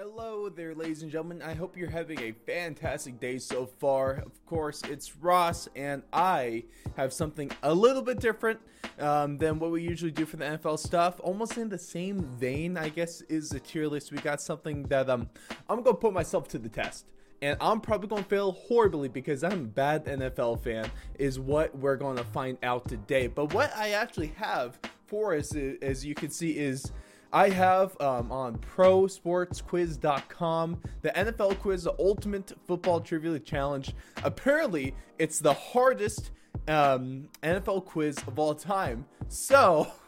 Hello there, ladies and gentlemen. I hope you're having a fantastic day so far. Of course, it's Ross, and I have something a little bit different um, than what we usually do for the NFL stuff. Almost in the same vein, I guess, is the tier list. We got something that um, I'm going to put myself to the test. And I'm probably to fail horribly because I'm a bad NFL fan, is what we're to find out today. But what I actually have for us, as you can see, is I have um, on prosportsquiz.com the NFL quiz, the ultimate football trivia challenge. Apparently, it's the hardest um, NFL quiz of all time. So,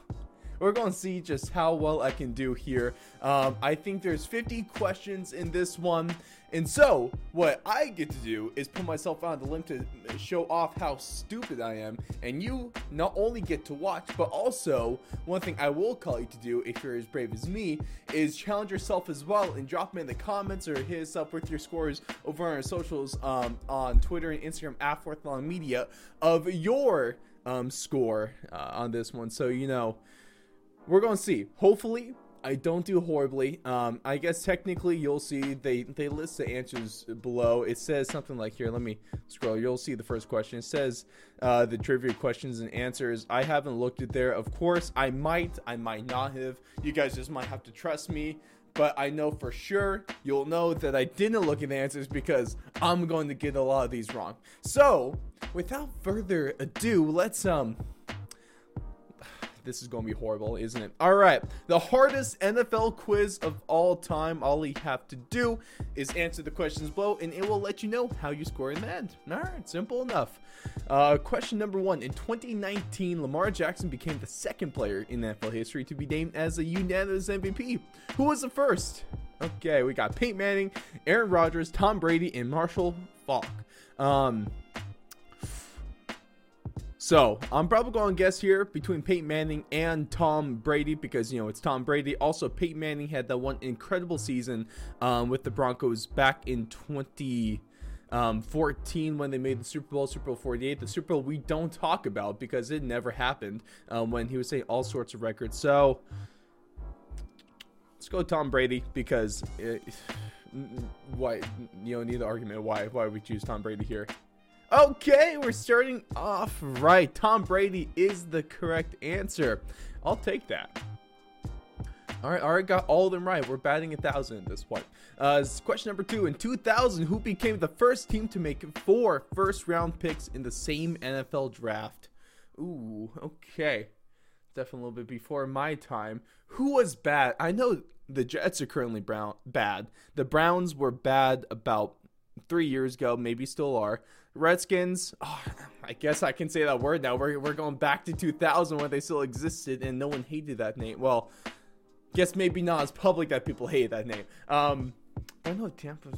we're going to see just how well I can do here. Um, I think there's 50 questions in this one. And so, what I get to do is put myself on the limb to show off how stupid I am. And you not only get to watch, but also, one thing I will call you to do if you're as brave as me is challenge yourself as well and drop me in the comments or hit us up with your scores over on our socials um, on Twitter and Instagram at Fourth Long Media of your um, score uh, on this one. So, you know, we're to see. Hopefully, I don't do horribly. Um, I guess technically you'll see they they list the answers below. It says something like here. Let me scroll. You'll see the first question. It says uh, the trivia questions and answers. I haven't looked at there. Of course, I might. I might not have. You guys just might have to trust me. But I know for sure you'll know that I didn't look at the answers because I'm going to get a lot of these wrong. So, without further ado, let's um this is going to be horrible, isn't it? All right. The hardest NFL quiz of all time. All you have to do is answer the questions below, and it will let you know how you score in the end. All right. Simple enough. Uh, question number one. In 2019, Lamar Jackson became the second player in NFL history to be named as a unanimous MVP. Who was the first? Okay, we got Peyton Manning, Aaron Rodgers, Tom Brady, and Marshall Faulk. Um, so I'm probably going to guess here between Peyton Manning and Tom Brady because you know it's Tom Brady. Also, Peyton Manning had that one incredible season um, with the Broncos back in 2014 um, when they made the Super Bowl, Super Bowl 48, the Super Bowl we don't talk about because it never happened um, when he was saying all sorts of records. So let's go Tom Brady because it, why you know need the argument why why we choose Tom Brady here. Okay, we're starting off right. Tom Brady is the correct answer. I'll take that. All right, all right, got all of them right. We're batting a thousand at this point. Uh, question number two: In 2000, who became the first team to make four first-round picks in the same NFL draft? Ooh, okay, definitely a little bit before my time. Who was bad? I know the Jets are currently brown bad. The Browns were bad about three years ago, maybe still are. Redskins, oh, I guess I can say that word now. We're, we're going back to 2000 when they still existed and no one hated that name. Well, guess maybe not as public that people hate that name. Um, I know Tampa.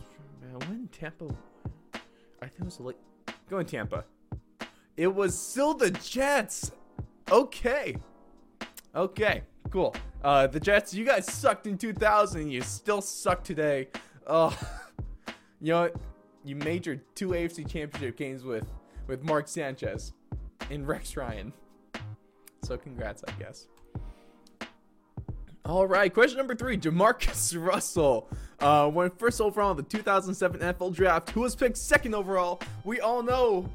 When Tampa, I think it was like. Go in Tampa. It was still the Jets. Okay. Okay. Cool. Uh, the Jets, you guys sucked in 2000. You still suck today. Oh, you know, you made your two AFC championship games with with Mark Sanchez and Rex Ryan. So congrats, I guess. All right, question number three: Jamarcus Russell uh, went first overall in the 2007 NFL Draft. Who was picked second overall? We all know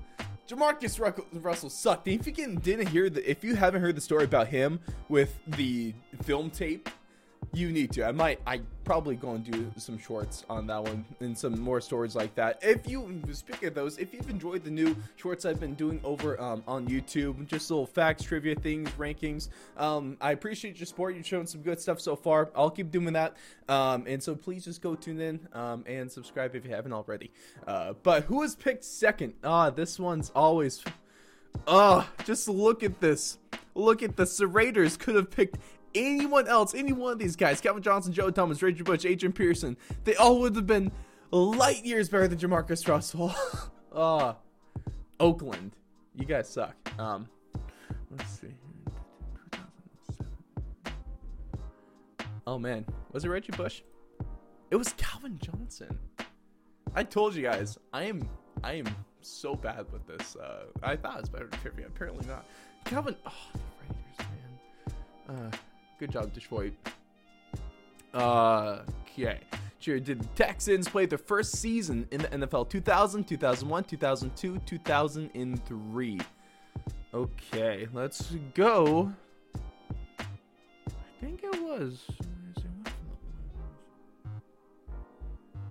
Jamarcus Russell sucked. If you didn't hear the, if you haven't heard the story about him with the film tape you need to. I might. I probably going to do some shorts on that one and some more stories like that. If you speaking of those, if you've enjoyed the new shorts I've been doing over um, on YouTube, just little facts, trivia things, rankings. Um, I appreciate your support. You've shown some good stuff so far. I'll keep doing that. Um, and so please just go tune in um, and subscribe if you haven't already. Uh, but who was picked second? Ah, this one's always. Ah, just look at this. Look at. The Raiders could have picked anyone else, any one of these guys, Calvin Johnson, Joe Thomas, Reggie Bush, Adrian Peterson, they all would have been light years better than Jamarcus Russell. uh, Oakland, you guys suck. Um, let's see. Oh man, was it Reggie Bush? It was Calvin Johnson. I told you guys, I am, I am so bad with this. Uh, I thought it was better than trivia. Apparently not. Calvin. Oh, the Raiders, man. Uh, Good job, Detroit. Okay. year did the Texans play their first season in the NFL? 2000, 2001, 2002, 2003. Okay, let's go. I think it was.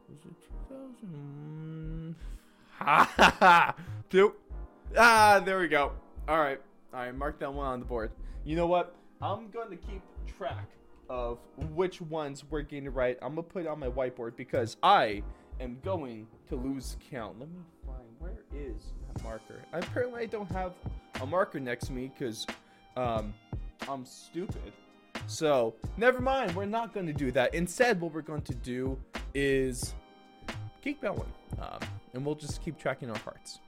Was it 2000? Ha ha ha! Two. Ah, there we go. All right. All right, mark that one on the board. You know what? I'm going to keep track of which ones we're getting right. I'm to put it on my whiteboard because I am going to lose count. Let me find where is that marker? Apparently, I don't have a marker next to me because um, I'm stupid. So, never mind. We're not to do that. Instead, what we're going to do is keep going. Um, and we'll just keep tracking our hearts.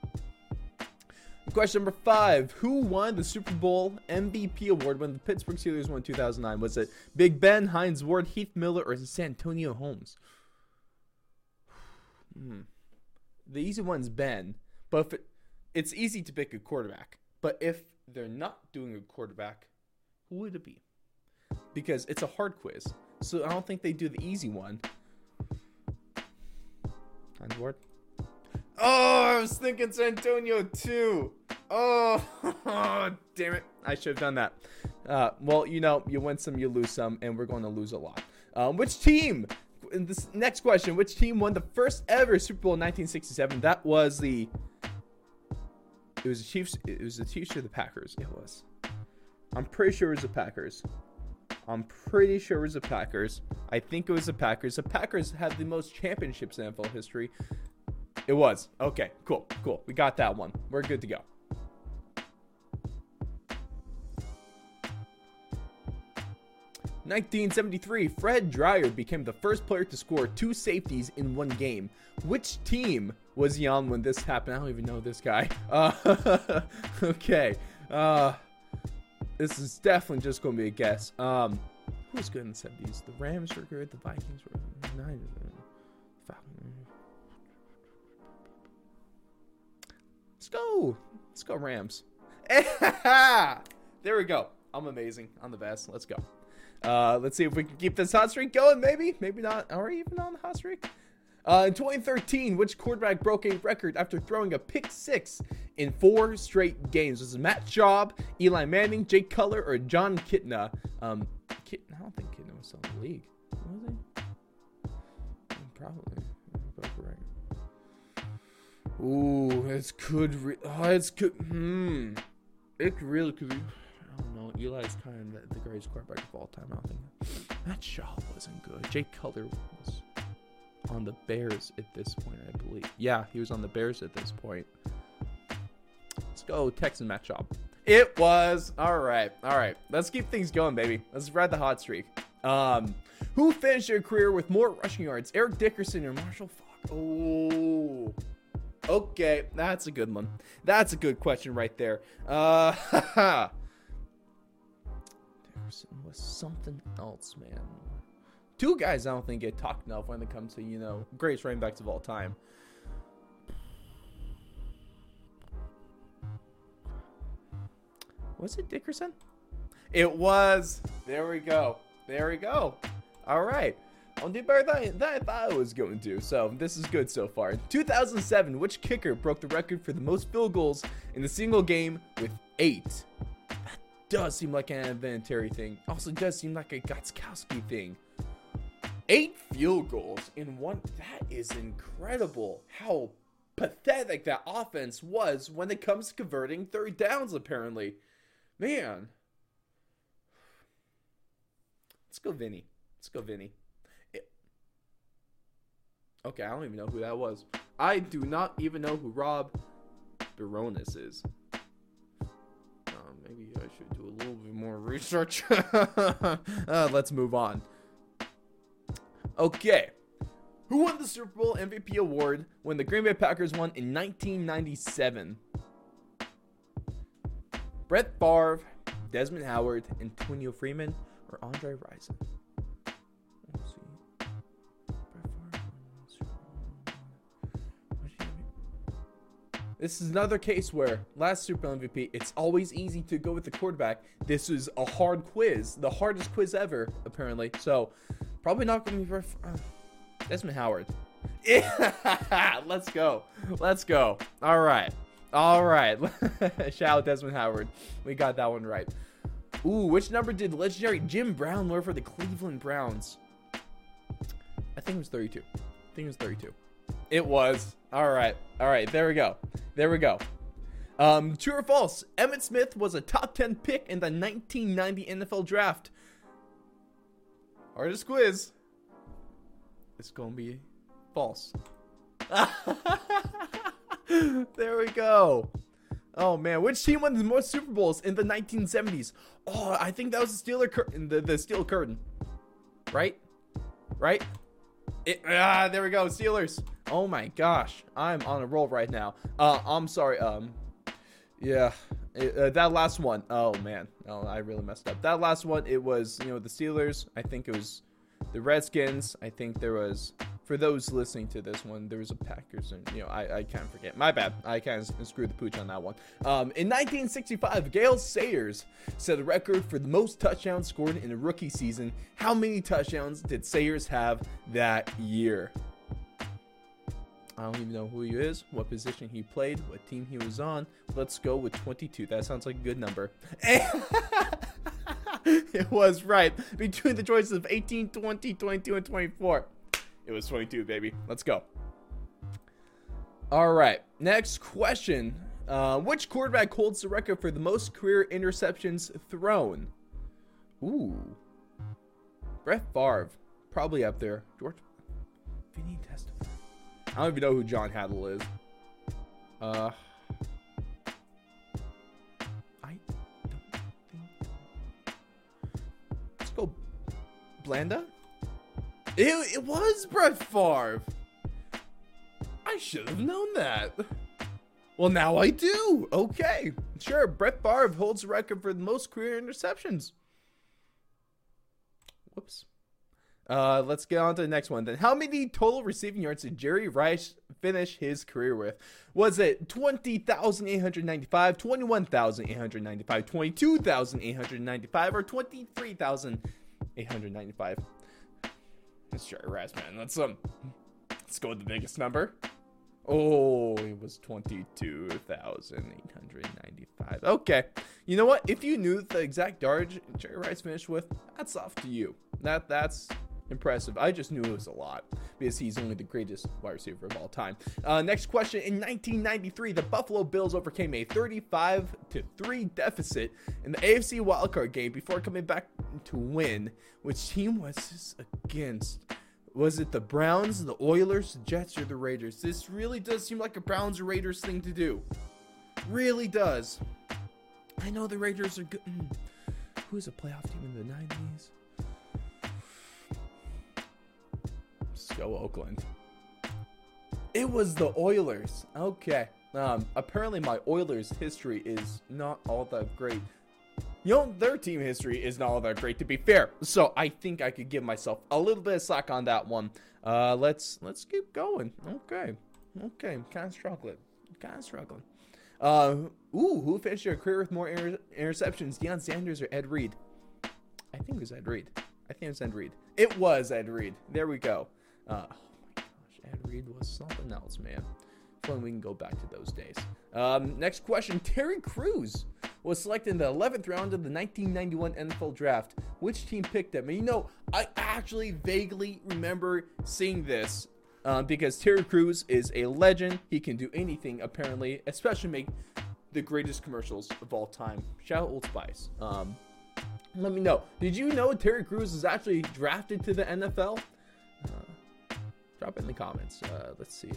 Question number five Who won the Super Bowl MVP award when the Pittsburgh Steelers won 2009? Was it Big Ben, Hines Ward, Heath Miller, or Santonio Holmes? Hmm. The easy one's Ben, but if it, it's easy to pick a quarterback. But if they're not doing a quarterback, who would it be? Because it's a hard quiz. So I don't think they do the easy one. Hines Ward? Oh, I was thinking Santonio too. Oh, damn it. I should have done that. Uh, well, you know, you win some, you lose some, and we're going to lose a lot. Um, which team? In this next question, which team won the first ever Super Bowl in 1967? That was the. It was the Chiefs. It was the Chiefs or the Packers. It was. I'm pretty sure it was the Packers. I'm pretty sure it was the Packers. I think it was the Packers. The Packers have the most championships in NFL history. It was. Okay, cool, cool. We got that one. We're good to go. 1973, Fred Dryer became the first player to score two safeties in one game. Which team was he on when this happened? I don't even know this guy. Uh, okay. Uh, this is definitely just going to be a guess. Um, who's good in the 70s? The Rams were good. The Vikings were good. Let's go. Let's go Rams. there we go. I'm amazing. I'm the best. Let's go. Uh, let's see if we can keep this hot streak going. Maybe, maybe not. Are we even on the hot streak? Uh, in 2013, which quarterback broke a record after throwing a pick six in four straight games? Was it Matt Schaub, Eli Manning, Jake Cutler, or Jon Kitna? Um, I don't think Kitna was still in the league. Was he? Probably. Ooh, it's could. Re- oh, it's could. Hmm. It really could be. Eli's kind of the, greatest quarterback of all time. I don't think Matt Schaub wasn't good. Jake Cutler was on the Bears at this point, I believe. Yeah, he was on the Bears at this point. Let's go, Texan Matt Schaub. It was all right. All right, let's keep things going, baby. Let's ride the hot streak. Um, who finished their career with more rushing yards, Eric Dickerson or Marshall Faulk? Oh. Okay, that's a good one. That's a good question right there. Uh, Was something else, man. Two guys I don't think get talked enough when it comes to, you know, greatest running backs of all time. Was it Dickerson? It was. There we go. There we go. All right. I'll do better than, than I thought I was going to. So this is good so far. 2007, which kicker broke the record for the most field goals in a single game with eight? Does seem like an Vinatieri thing. Also does seem like a Gostkowski thing. Eight field goals in one. That is incredible. How pathetic that offense was when it comes to converting third downs, apparently. Man. Let's go, Vinny. Let's go, Vinny. Okay, I don't even know who that was. I do not even know who Rob Bironas is. I should do a little bit more research. uh, let's move on. Okay. Who won the Super Bowl MVP award when the Green Bay Packers won in 1997? Brett Favre, Desmond Howard, Antonio Freeman, or Andre Rison? This is another case where last Super MVP, it's always easy to go with the quarterback. This is a hard quiz, the hardest quiz ever, apparently. So, probably not going to be. Ref- uh, Desmond Howard. Yeah, let's go. Let's go. All right. All right. Shout out Desmond Howard. We got that one right. Ooh, which number did legendary Jim Brown wear for the Cleveland Browns? I think it was 32. I think it was 32. It was. All right. All right. There we go. There we go. Um, true or false? Emmitt Smith was a top 10 pick in the 1990 NFL draft. Hardest quiz. It's going to be false. there we go. Oh man, which team won the most Super Bowls in the 1970s? Oh, I think that was the Steeler cur- the the Steel Curtain. Right? Right? It, ah, there we go, Steelers. Oh my gosh, I'm on a roll right now. Uh, I'm sorry. Um, yeah, it, uh, that last one. Oh man, oh I really messed up. That last one, it was you know the Steelers. I think it was the Redskins. I think there was for those listening to this one, there was a Packers, and you know, I, I can't forget. My bad. I kind of screwed the pooch on that one. Um, in 1965, Gale Sayers set a record for the most touchdowns scored in a rookie season. How many touchdowns did Sayers have that year? I don't even know who he is, what position he played, what team he was on. Let's go with 22. That sounds like a good number. it was right. Between the choices of 18, 20, 22, and 24. It was 22, baby. Let's go. All right. Next question. Uh, which quarterback holds the record for the most career interceptions thrown? Ooh. Brett Favre. Probably up there. George. Vinny Testaverde. I don't even know who John Hadl is. Uh. I don't think. Let's go. Blanda? It, it was Brett Favre. I should have known that. Well, now I do. Okay. Sure, Brett Favre holds the record for the most career interceptions. Whoops. Uh, let's get on to the next one then. How many total receiving yards did Jerry Rice finish his career with? Was it 20,895, 21,895, 22,895, or 23,895? Jerry Rice, man. Let's um, let's go with the biggest number. Oh, it was twenty-two thousand eight hundred ninety-five. Okay, you know what? If you knew the exact yardage Jerry Rice finished with, that's off to you. That that's impressive. I just knew it was a lot because he's only the greatest wide receiver of all time. Uh, next question: In 1993, the Buffalo Bills overcame a 35 to three deficit in the AFC wildcard game before coming back to win. Which team was this against? Was it the Browns, the Oilers, the Jets, or the Raiders? This really does seem like a Browns Raiders thing to do. Really does. I know the Raiders are good. Mm. Who's a playoff team in the 90s? Go Oakland. It was the Oilers. Okay. Um, apparently my Oilers history is not all that great. You know, their team history is not all that great to be fair. So I think I could give myself a little bit of slack on that one. Uh, let's let's keep going. Okay. Okay. Kind of struggling. Kind of struggling. Uh, ooh, who finished their career with more inter- interceptions, Deion Sanders or Ed Reed? I think it was Ed Reed. I think it was Ed Reed. It was Ed Reed. There we go. Uh, oh my gosh, Ed Reed was something else, man. When we can go back to those days. Um, next question: Terry Crews was selected in the 11th round of the 1991 NFL Draft. Which team picked him? And you know, I actually vaguely remember seeing this uh, because Terry Crews is a legend. He can do anything apparently, especially make the greatest commercials of all time. Shout out Old Spice. Um, let me know. Did you know Terry Crews is actually drafted to the NFL? Uh, drop it in the comments. Uh, let's see.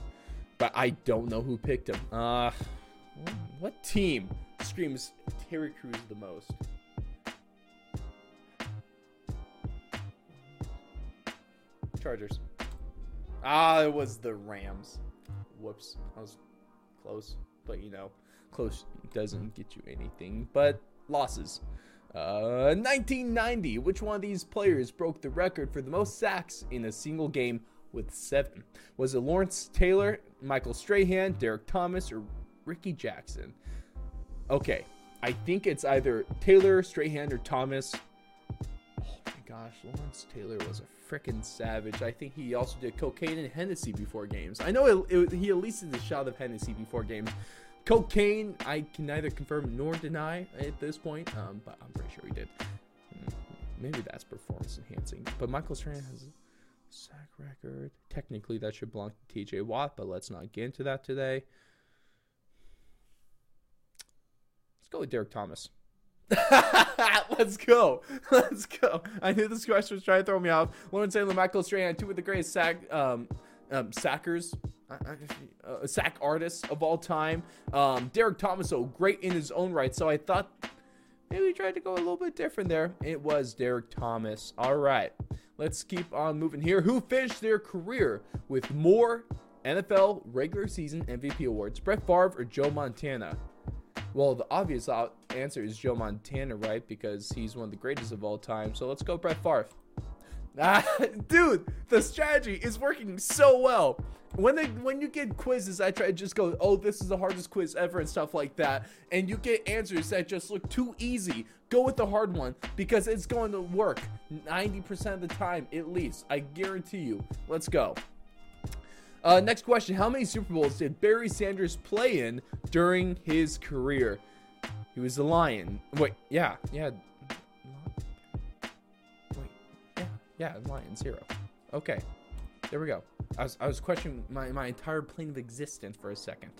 But I don't know who picked him. Uh, what team screams Terry Crews the most? Chargers. Ah, it was the Rams. Whoops. I was close. But, you know, close doesn't get you anything but losses. Uh, 1990. Which one of these players broke the record for the most sacks in a single game with seven? Was it Lawrence Taylor, Michael Strahan, Derrick Thomas, or Rickey Jackson? Okay, I think it's either Taylor, Strahan, or Thomas. Oh my gosh, Lawrence Taylor was a freaking savage. I think he also did cocaine and Hennessy before games. I know it, it, he at least did a shot of Hennessy before games. Cocaine, I can neither confirm nor deny at this point, um, but I'm pretty sure he did. Hmm, maybe that's performance enhancing. But Michael Strahan has sack record. Technically, that should belong to TJ Watt, but let's not get into that today. Let's go with Derrick Thomas. Let's go. Let's go. I knew this question was trying to throw me off. Lawrence Taylor, Michael Strahan, two of the greatest sack um, um, sackers, uh, sack artists of all time. Um, Derrick Thomas, though, great in his own right. So I thought maybe we tried to go a little bit different there. It was Derrick Thomas. All right. Let's keep on moving here. Who finished their career with more NFL regular season MVP awards? Brett Favre or Joe Montana? Well, the obvious answer is Joe Montana, right? Because he's one of the greatest of all time. So let's go Brett Favre. Dude, the strategy is working so well. When they when you get quizzes, I try to just go, oh, this is the hardest quiz ever and stuff like that, and you get answers that just look too easy. Go with the hard one because it's going to work 90% of the time at least. I guarantee you. Let's go. Uh, next question: How many Super Bowls did Barry Sanders play in during his career? He was the Lion. Wait, yeah, yeah. Yeah, yeah, Lion zero. Okay, there we go. I was, I was questioning my, my entire plane of existence for a second.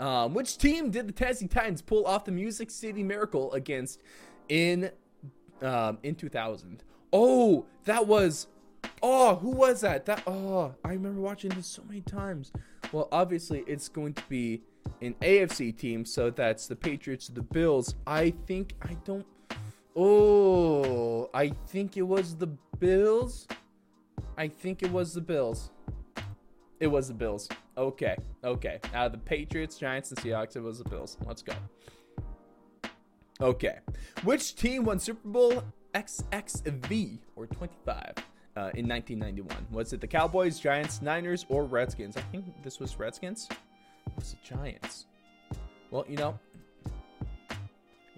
Um, which team did the Tennessee Titans pull off the Music City Miracle against in um, in 2000? Oh, that was Oh, who was that? That oh, I remember watching this so many times. Well, obviously it's going to be an AFC team, so that's the Patriots, the Bills. I think I don't. Oh, I think it was the Bills. I think it was the Bills. It was the Bills. Okay, okay. Out of the Patriots, Giants, and Seahawks, it was the Bills. Let's go. Okay. Which team won Super Bowl XXV or 25? uh, in 1991. Was it the Cowboys, Giants, Niners, or Redskins? I think this was Redskins. It was it Giants? Well, you know,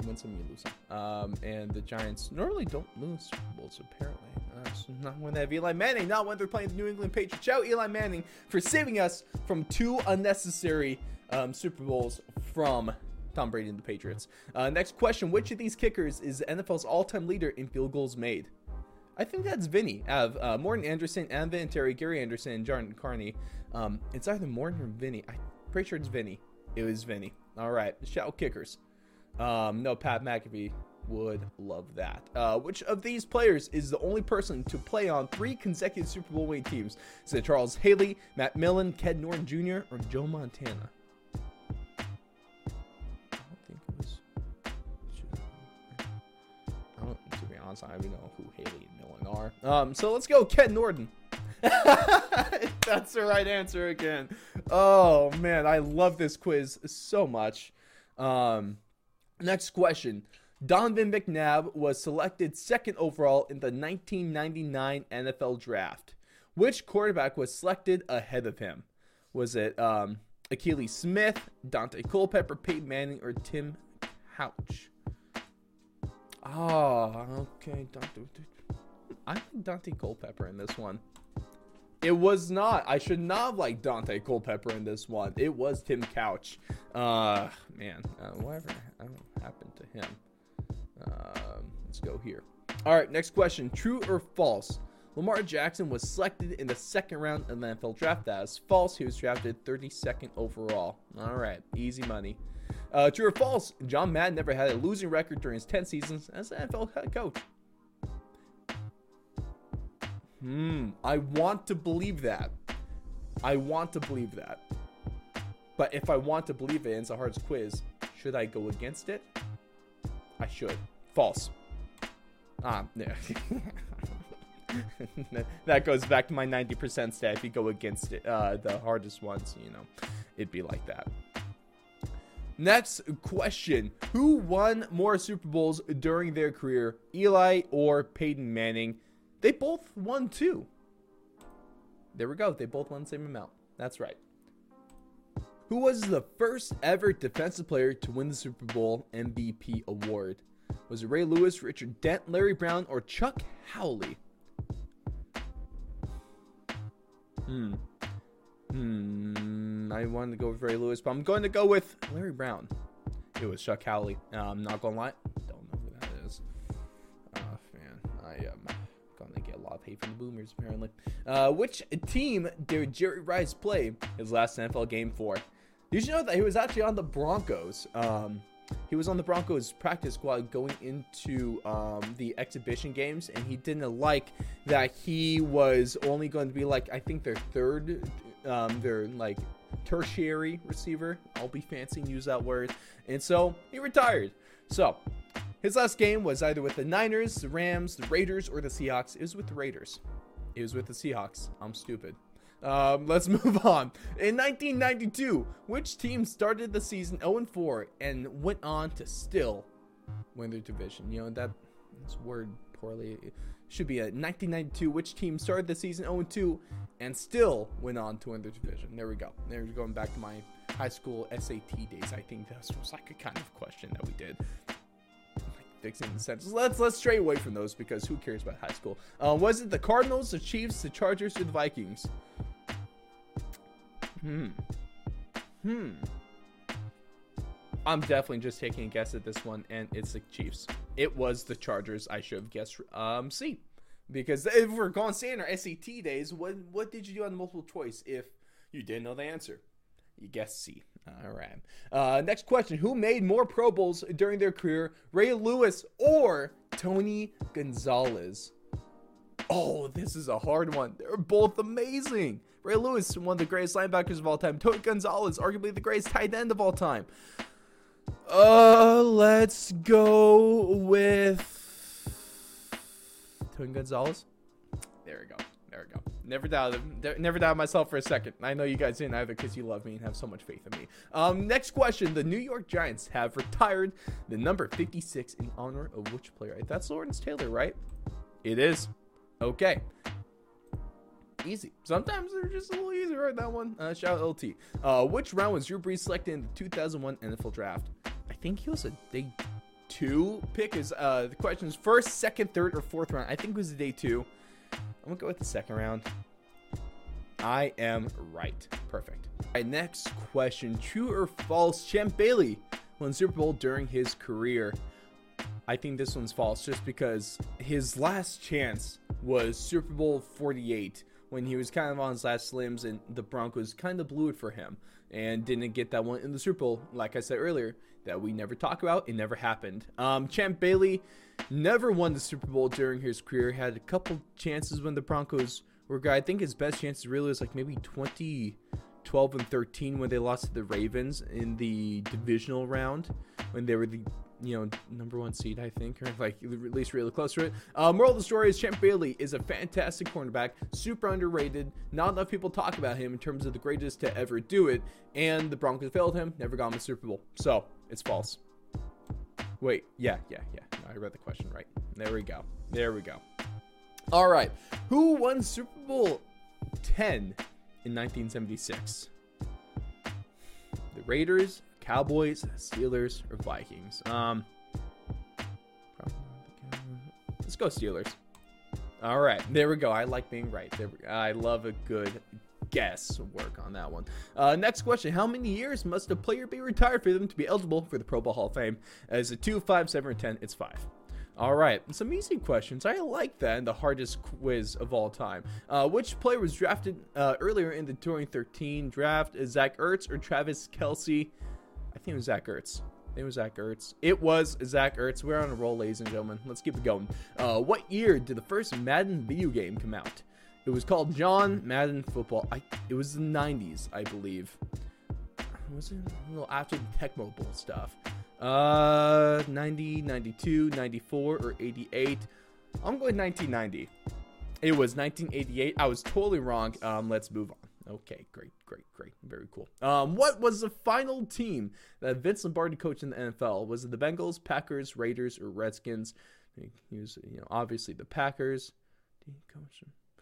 you win some, you lose some. Um, and the Giants normally don't lose Super Bowls, apparently. Uh, so not when they have Eli Manning, not when they're playing the New England Patriots. Shout Eli Manning for saving us from two unnecessary um, Super Bowls from Tom Brady and the Patriots. Uh, next question Which of these kickers is the NFL's all time leader in field goals made? I think that's Vinny. Have uh, Morten Andersen, and Vinatieri, Gary Anderson, and John Carney. Um, it's either Morten or Vinny. I'm pretty sure it's Vinny. It was Vinny. All right, shout kickers. Um, no, Pat McAfee would love that. Uh, which of these players is the only person to play on three consecutive Super Bowl winning teams? Is it Charles Haley, Matt Millen, Ken Norton Jr., or Joe Montana? I don't think it was. I don't, to be honest, I don't even know who Haley and Millen are. Um, so let's go, Ken Norton. That's the right answer again. Oh man, I love this quiz so much. Um, next question. Donovan McNabb was selected second overall in the 1999 NFL Draft. Which quarterback was selected ahead of him? Was it um, Akili Smith, Daunte Culpepper, Peyton Manning, or Tim Couch? Oh, okay. I think Daunte Culpepper in this one. It was not. I should not have liked Daunte Culpepper in this one. It was Tim Couch. Uh, man, uh, whatever happened to him. Um, let's go here. All right, next question. True or false? Lamar Jackson was selected in the second round of the NFL draft. That is false. He was drafted 32nd overall. All right, easy money. Uh, true or false? John Madden never had a losing record during his 10 seasons as an NFL head coach. Hmm. I want to believe that. I want to believe that. But if I want to believe it, a hard quiz, should I go against it? I should. False. Ah, that goes back to my 90% stat. If you go against it, uh, the hardest ones, you know, it'd be like that. Next question Who won more Super Bowls during their career, Eli or Peyton Manning? They both won two. There we go. They both won the same amount. That's right. Who was the first ever defensive player to win the Super Bowl MVP award? Was it Ray Lewis, Richard Dent, Larry Brown, or Chuck Howley? Hmm. Hmm. I wanted to go with Ray Lewis, but I'm going to go with Larry Brown. It was Chuck Howley. Uh, I'm not gonna lie. Don't know who that is. Oh man, I am hate from the Boomers apparently. Uh, which team did Jerry Rice play his last NFL game for? Did you know that he was actually on the Broncos? Um, he was on the Broncos practice squad going into um, the exhibition games, and he didn't like that he was only going to be like I think their third, um, their like tertiary receiver. I'll be fancy and use that word, and so he retired. So his last game was either with the Niners, the Rams, the Raiders, or the Seahawks. It was with the Raiders. It was with the Seahawks. I'm stupid. Um, let's move on. In 1992, which team started the season 0 4 and went on to still win their division? You know, that, that's word poorly. It should be a 1992, which team started the season 0 2 and still went on to win their division? There we go. There's going back to my high school SAT days. I think that was like a kind of question that we did fixing sentence. Let's let's stray away from those because who cares about high school? Uh, was it the Cardinals, the Chiefs, the Chargers, or the Vikings? Hmm. Hmm. I'm definitely just taking a guess at this one, and it's the Chiefs. It was the Chargers. I should have guessed um C, because if we're going our SAT days, what what did you do on multiple choice if you didn't know the answer? You guessed C. All right. Uh, next question: Who made more Pro Bowls during their career, Ray Lewis or Tony Gonzalez? Oh, this is a hard one. They're both amazing. Ray Lewis, one of the greatest linebackers of all time. Tony Gonzalez, arguably the greatest tight end of all time. Uh, let's go with Tony Gonzalez. There we go. There we go. Never doubted, never doubted myself for a second. I know you guys didn't either because you love me and have so much faith in me. Um, next question: The New York Giants have retired the number 56 in honor of which player? That's Lawrence Taylor, right? It is. Okay easy. Sometimes they're just a little easier right that one. Uh, shout out LT. Uh, which round was Drew Brees selected in the 2001 NFL Draft? I think he was a day two pick. Is uh, the question is first, second, third, or fourth round? I think it was a day two. I'm gonna go with the second round. I am right. Perfect. All right, next question: True or false? Champ Bailey won Super Bowl during his career. I think this one's false, just because his last chance was Super Bowl 48 when he was kind of on his last limbs and the Broncos kind of blew it for him and didn't get that one in the Super Bowl. Like I said earlier, that we never talk about. It never happened. Um, Champ Bailey never won the Super Bowl during his career. Had a couple chances when the Broncos were. I think his best chances really was like maybe 2012 and 13 when they lost to the Ravens in the divisional round when they were the you know, number one seed, I think, or like at least really close to it. Uh, moral of the story is Champ Bailey is a fantastic cornerback, super underrated. Not enough people talk about him in terms of the greatest to ever do it. And the Broncos failed him, never got him a Super Bowl. So it's false. Wait, yeah, yeah, yeah. No, I read the question right. There we go. There we go. All right. Who won Super Bowl 10 in 1976? The Raiders, Cowboys, Steelers, or Vikings? Um, let's go Steelers. All right, there we go. I like being right. There, I love a good guess work on that one. Uh, next question: How many years must a player be retired for them to be eligible for the Pro Bowl Hall of Fame? Is it two, five, seven, or ten? It's five. All right, some easy questions. I like that. The hardest quiz of all time. Uh, which player was drafted uh, earlier in the 2013 draft? Zach Ertz or Travis Kelce? I think it was Zach Ertz. I think it was Zach Ertz. It was Zach Ertz. We're on a roll, ladies and gentlemen. Let's keep it going. Uh, what year did the first Madden video game come out? It was called John Madden Football. I, it was the 90s, I believe. Was it a little after the Tecmo Bowl stuff? Uh, 90, 92, 94, or 88? I'm going 1990. It was 1988. I was totally wrong. Um, let's move on. Okay, great, great, great. Very cool. Um, what was the final team that Vince Lombardi coached in the NFL? Was it the Bengals, Packers, Raiders, or Redskins? He was, you know, obviously the Packers.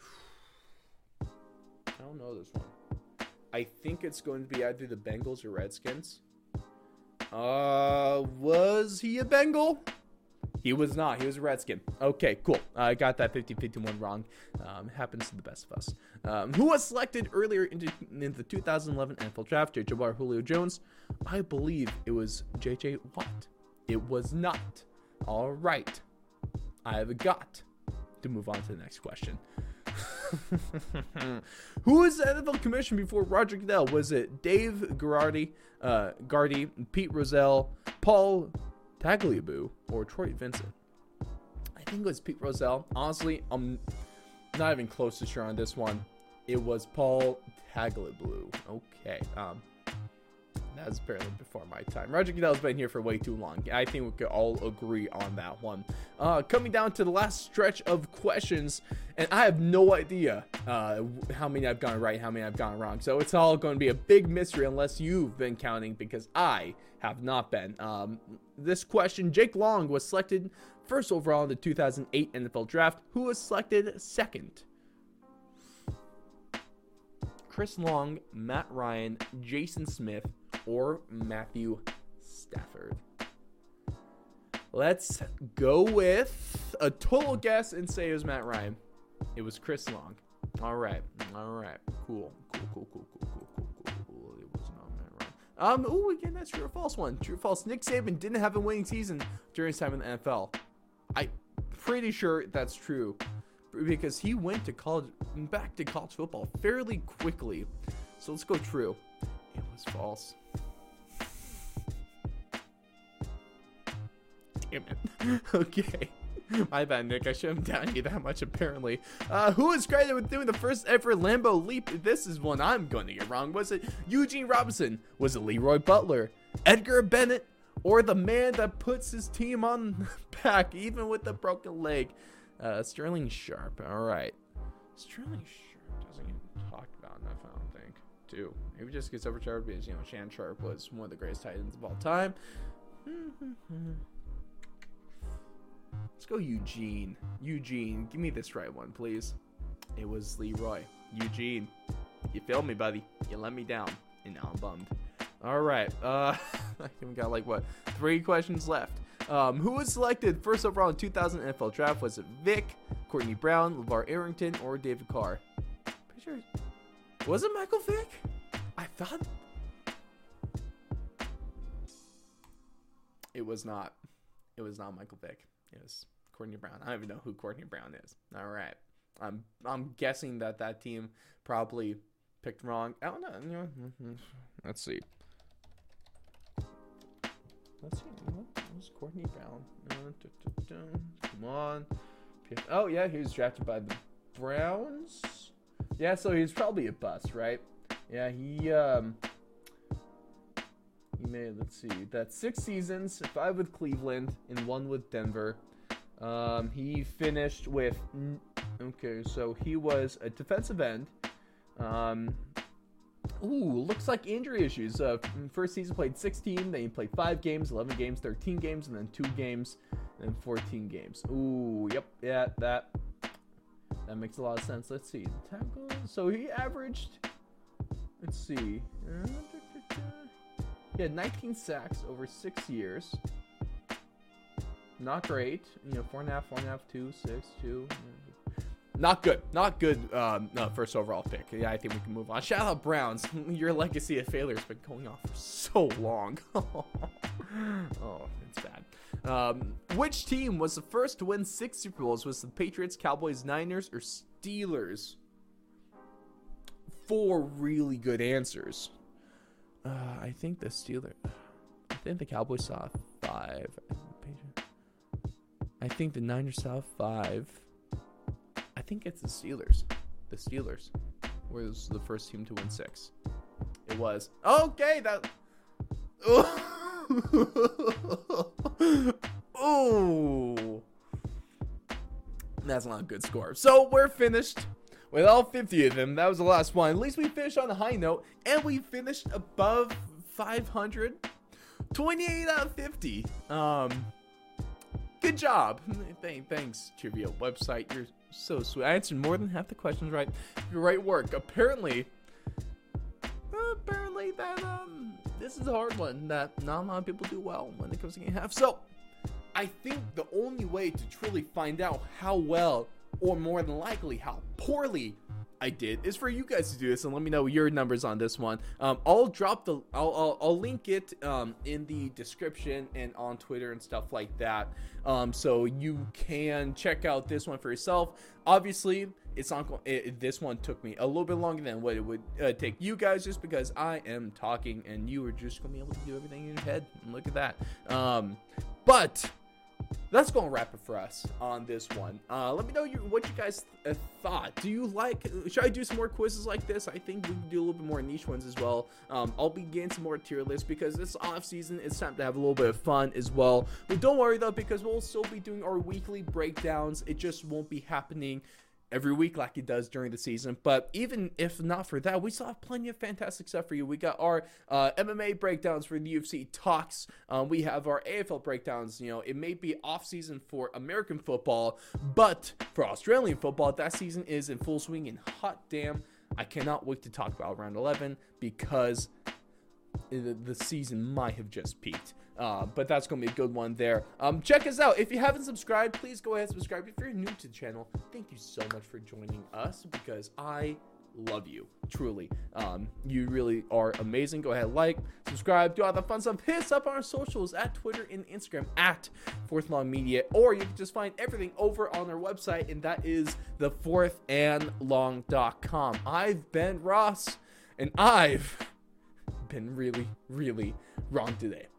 I don't know this one. I think it's going to be either the Bengals or Redskins. Uh, was he a Bengal? He was not. He was a Redskin. Okay, cool. I got that 50 51 wrong. Um, happens to the best of us. Um, who was selected earlier in, the 2011 NFL Draft? JJ Watt, Julio Jones? I believe it was JJ Watt. It was not. All right. I have got to move on to the next question. Who was the NFL commissioner before Roger Goodell? Was it Dave Garrity, uh, Gardy, Pete Rozelle, Paul Tagliabue, or Troy Vincent? I think it was Pete Rozelle. Honestly, I'm not even close to sure on this one. It was Paul Tagliabue. Okay. Um, that's apparently before my time. Roger Goodell's been here for way too long. I think we could all agree on that one. Uh, coming down to the last stretch of questions, and I have no idea uh, how many I've gotten right, how many I've gotten wrong. So it's all going to be a big mystery unless you've been counting, because I have not been. Um, this question: Jake Long was selected first overall in the 2008 NFL Draft. Who was selected second? Chris Long, Matt Ryan, Jason Smith, or Matthew Stafford. Let's go with a total guess and say it was Matt Ryan. It was Chris Long. All right. All right. Cool. Cool, cool, cool, cool, cool, cool, cool, cool. It was not Matt Ryan. Um, ooh, again, that's true or false one. True or false. Nick Saban didn't have a winning season during his time in the NFL. I'm pretty sure that's true because he went to college back to college football fairly quickly. So let's go true. Was false. Damn it. okay. My bad, Nick. I shouldn't down you that much, apparently. Uh, who is credited with doing the first ever Lambeau leap? This is one I'm going to get wrong. Was it Eugene Robinson? Was it LeRoy Butler? Edgar Bennett? Or the man that puts his team on back, even with a broken leg? Uh, Sterling Sharpe. All right. Sterling Sharpe doesn't get talked about enough, I don't think. Too. Maybe just gets overshadowed because you know Shan Sharpe was one of the greatest Titans of all time. Let's go Eugene. Eugene, give me this right one, please. It was Leroy. Eugene. You failed me, buddy. You let me down. And now I'm bummed. All right. Uh, we got like what three questions left. Um, who was selected first overall in 2000 NFL Draft? Was it Vick, Courtney Brown, LaVar Arrington, or David Carr? Pretty sure. Was it Michael Vick? I thought. It was not. It was not Michael Vick. It was Courtney Brown. I don't even know who Courtney Brown is. All right. I'm I'm guessing that that team probably picked wrong. I don't know. Let's see. Let's see. What was Courtney Brown? Uh, Come on. Oh yeah, he was drafted by the Browns. Yeah, so he's probably a bust, right? Yeah, he um he made let's see, that's six seasons, five with Cleveland and one with Denver. Um, he finished with okay, so he was a defensive end. Um, Ooh, looks like injury issues. Uh, first season played 16, then he played 5 games, 11 games, 13 games, and then 2 games, and 14 games. Ooh, yep, yeah, that that makes a lot of sense. Let's see. So he averaged, let's see. He had 19 sacks over 6 years. Not great. You know, 4.5, 4.5, 2, 6, 2 not good. Not good. Um, no, first overall pick. Yeah, I think we can move on. Shout out Browns. Your legacy of failure has been going on for so long. oh, it's bad. Um, which team was the first to win six Super Bowls? Was the Patriots, Cowboys, Niners, or Steelers? Four really good answers. Uh, I think the Steelers. I think the Cowboys saw five. I think the Niners saw five I think it's the Steelers. The Steelers was the first team to win six. It was okay. That. oh, that's not a good score. So we're finished with all 50 of them. That was the last one. At least we finished on a high note, and we finished above 500. 28 out of 50. Um, good job. Thanks, trivia website. You're so sweet. I answered more than half the questions right. Great work. Apparently, apparently that um, this is a hard one that not a lot of people do well when it comes to game half. So, I think the only way to truly find out how well, or more than likely how poorly I did is for you guys to do this and let me know your numbers on this one. Um, I'll drop the, I'll, I'll, I'll link it um, in the description and on Twitter and stuff like that. Um, so you can check out this one for yourself. Obviously, it's not going. It, this one took me a little bit longer than what it would uh, take you guys, just because I am talking and you are just gonna be able to do everything in your head. And look at that. Um, but that's gonna wrap it for us on this one. Uh, let me know you, what you guys uh, thought. Do you like? Should I do some more quizzes like this? I think we can do a little bit more niche ones as well. Um, I'll be getting some more tier lists because this off season. It's time to have a little bit of fun as well. But don't worry though, because we'll still be doing our weekly breakdowns. It just won't be happening every week like he does during the season. But even if not for that, we still have plenty of fantastic stuff for you. We got our uh, MMA breakdowns for the UFC talks. Um, we have our AFL breakdowns. You know, it may be off season for American football, but for Australian football, that season is in full swing. And hot damn, I cannot wait to talk about round 11 because the season might have just peaked. Uh, but that's going to be a good one there. Um, check us out. If you haven't subscribed, please go ahead and subscribe. If you're new to the channel, thank you so much for joining us because I love you truly um you really are amazing go ahead like subscribe do all the fun stuff hit us up on our socials at twitter and instagram at fourth long media or you can just find everything over on our website and that is the fourth i've been ross and i've been really really wrong today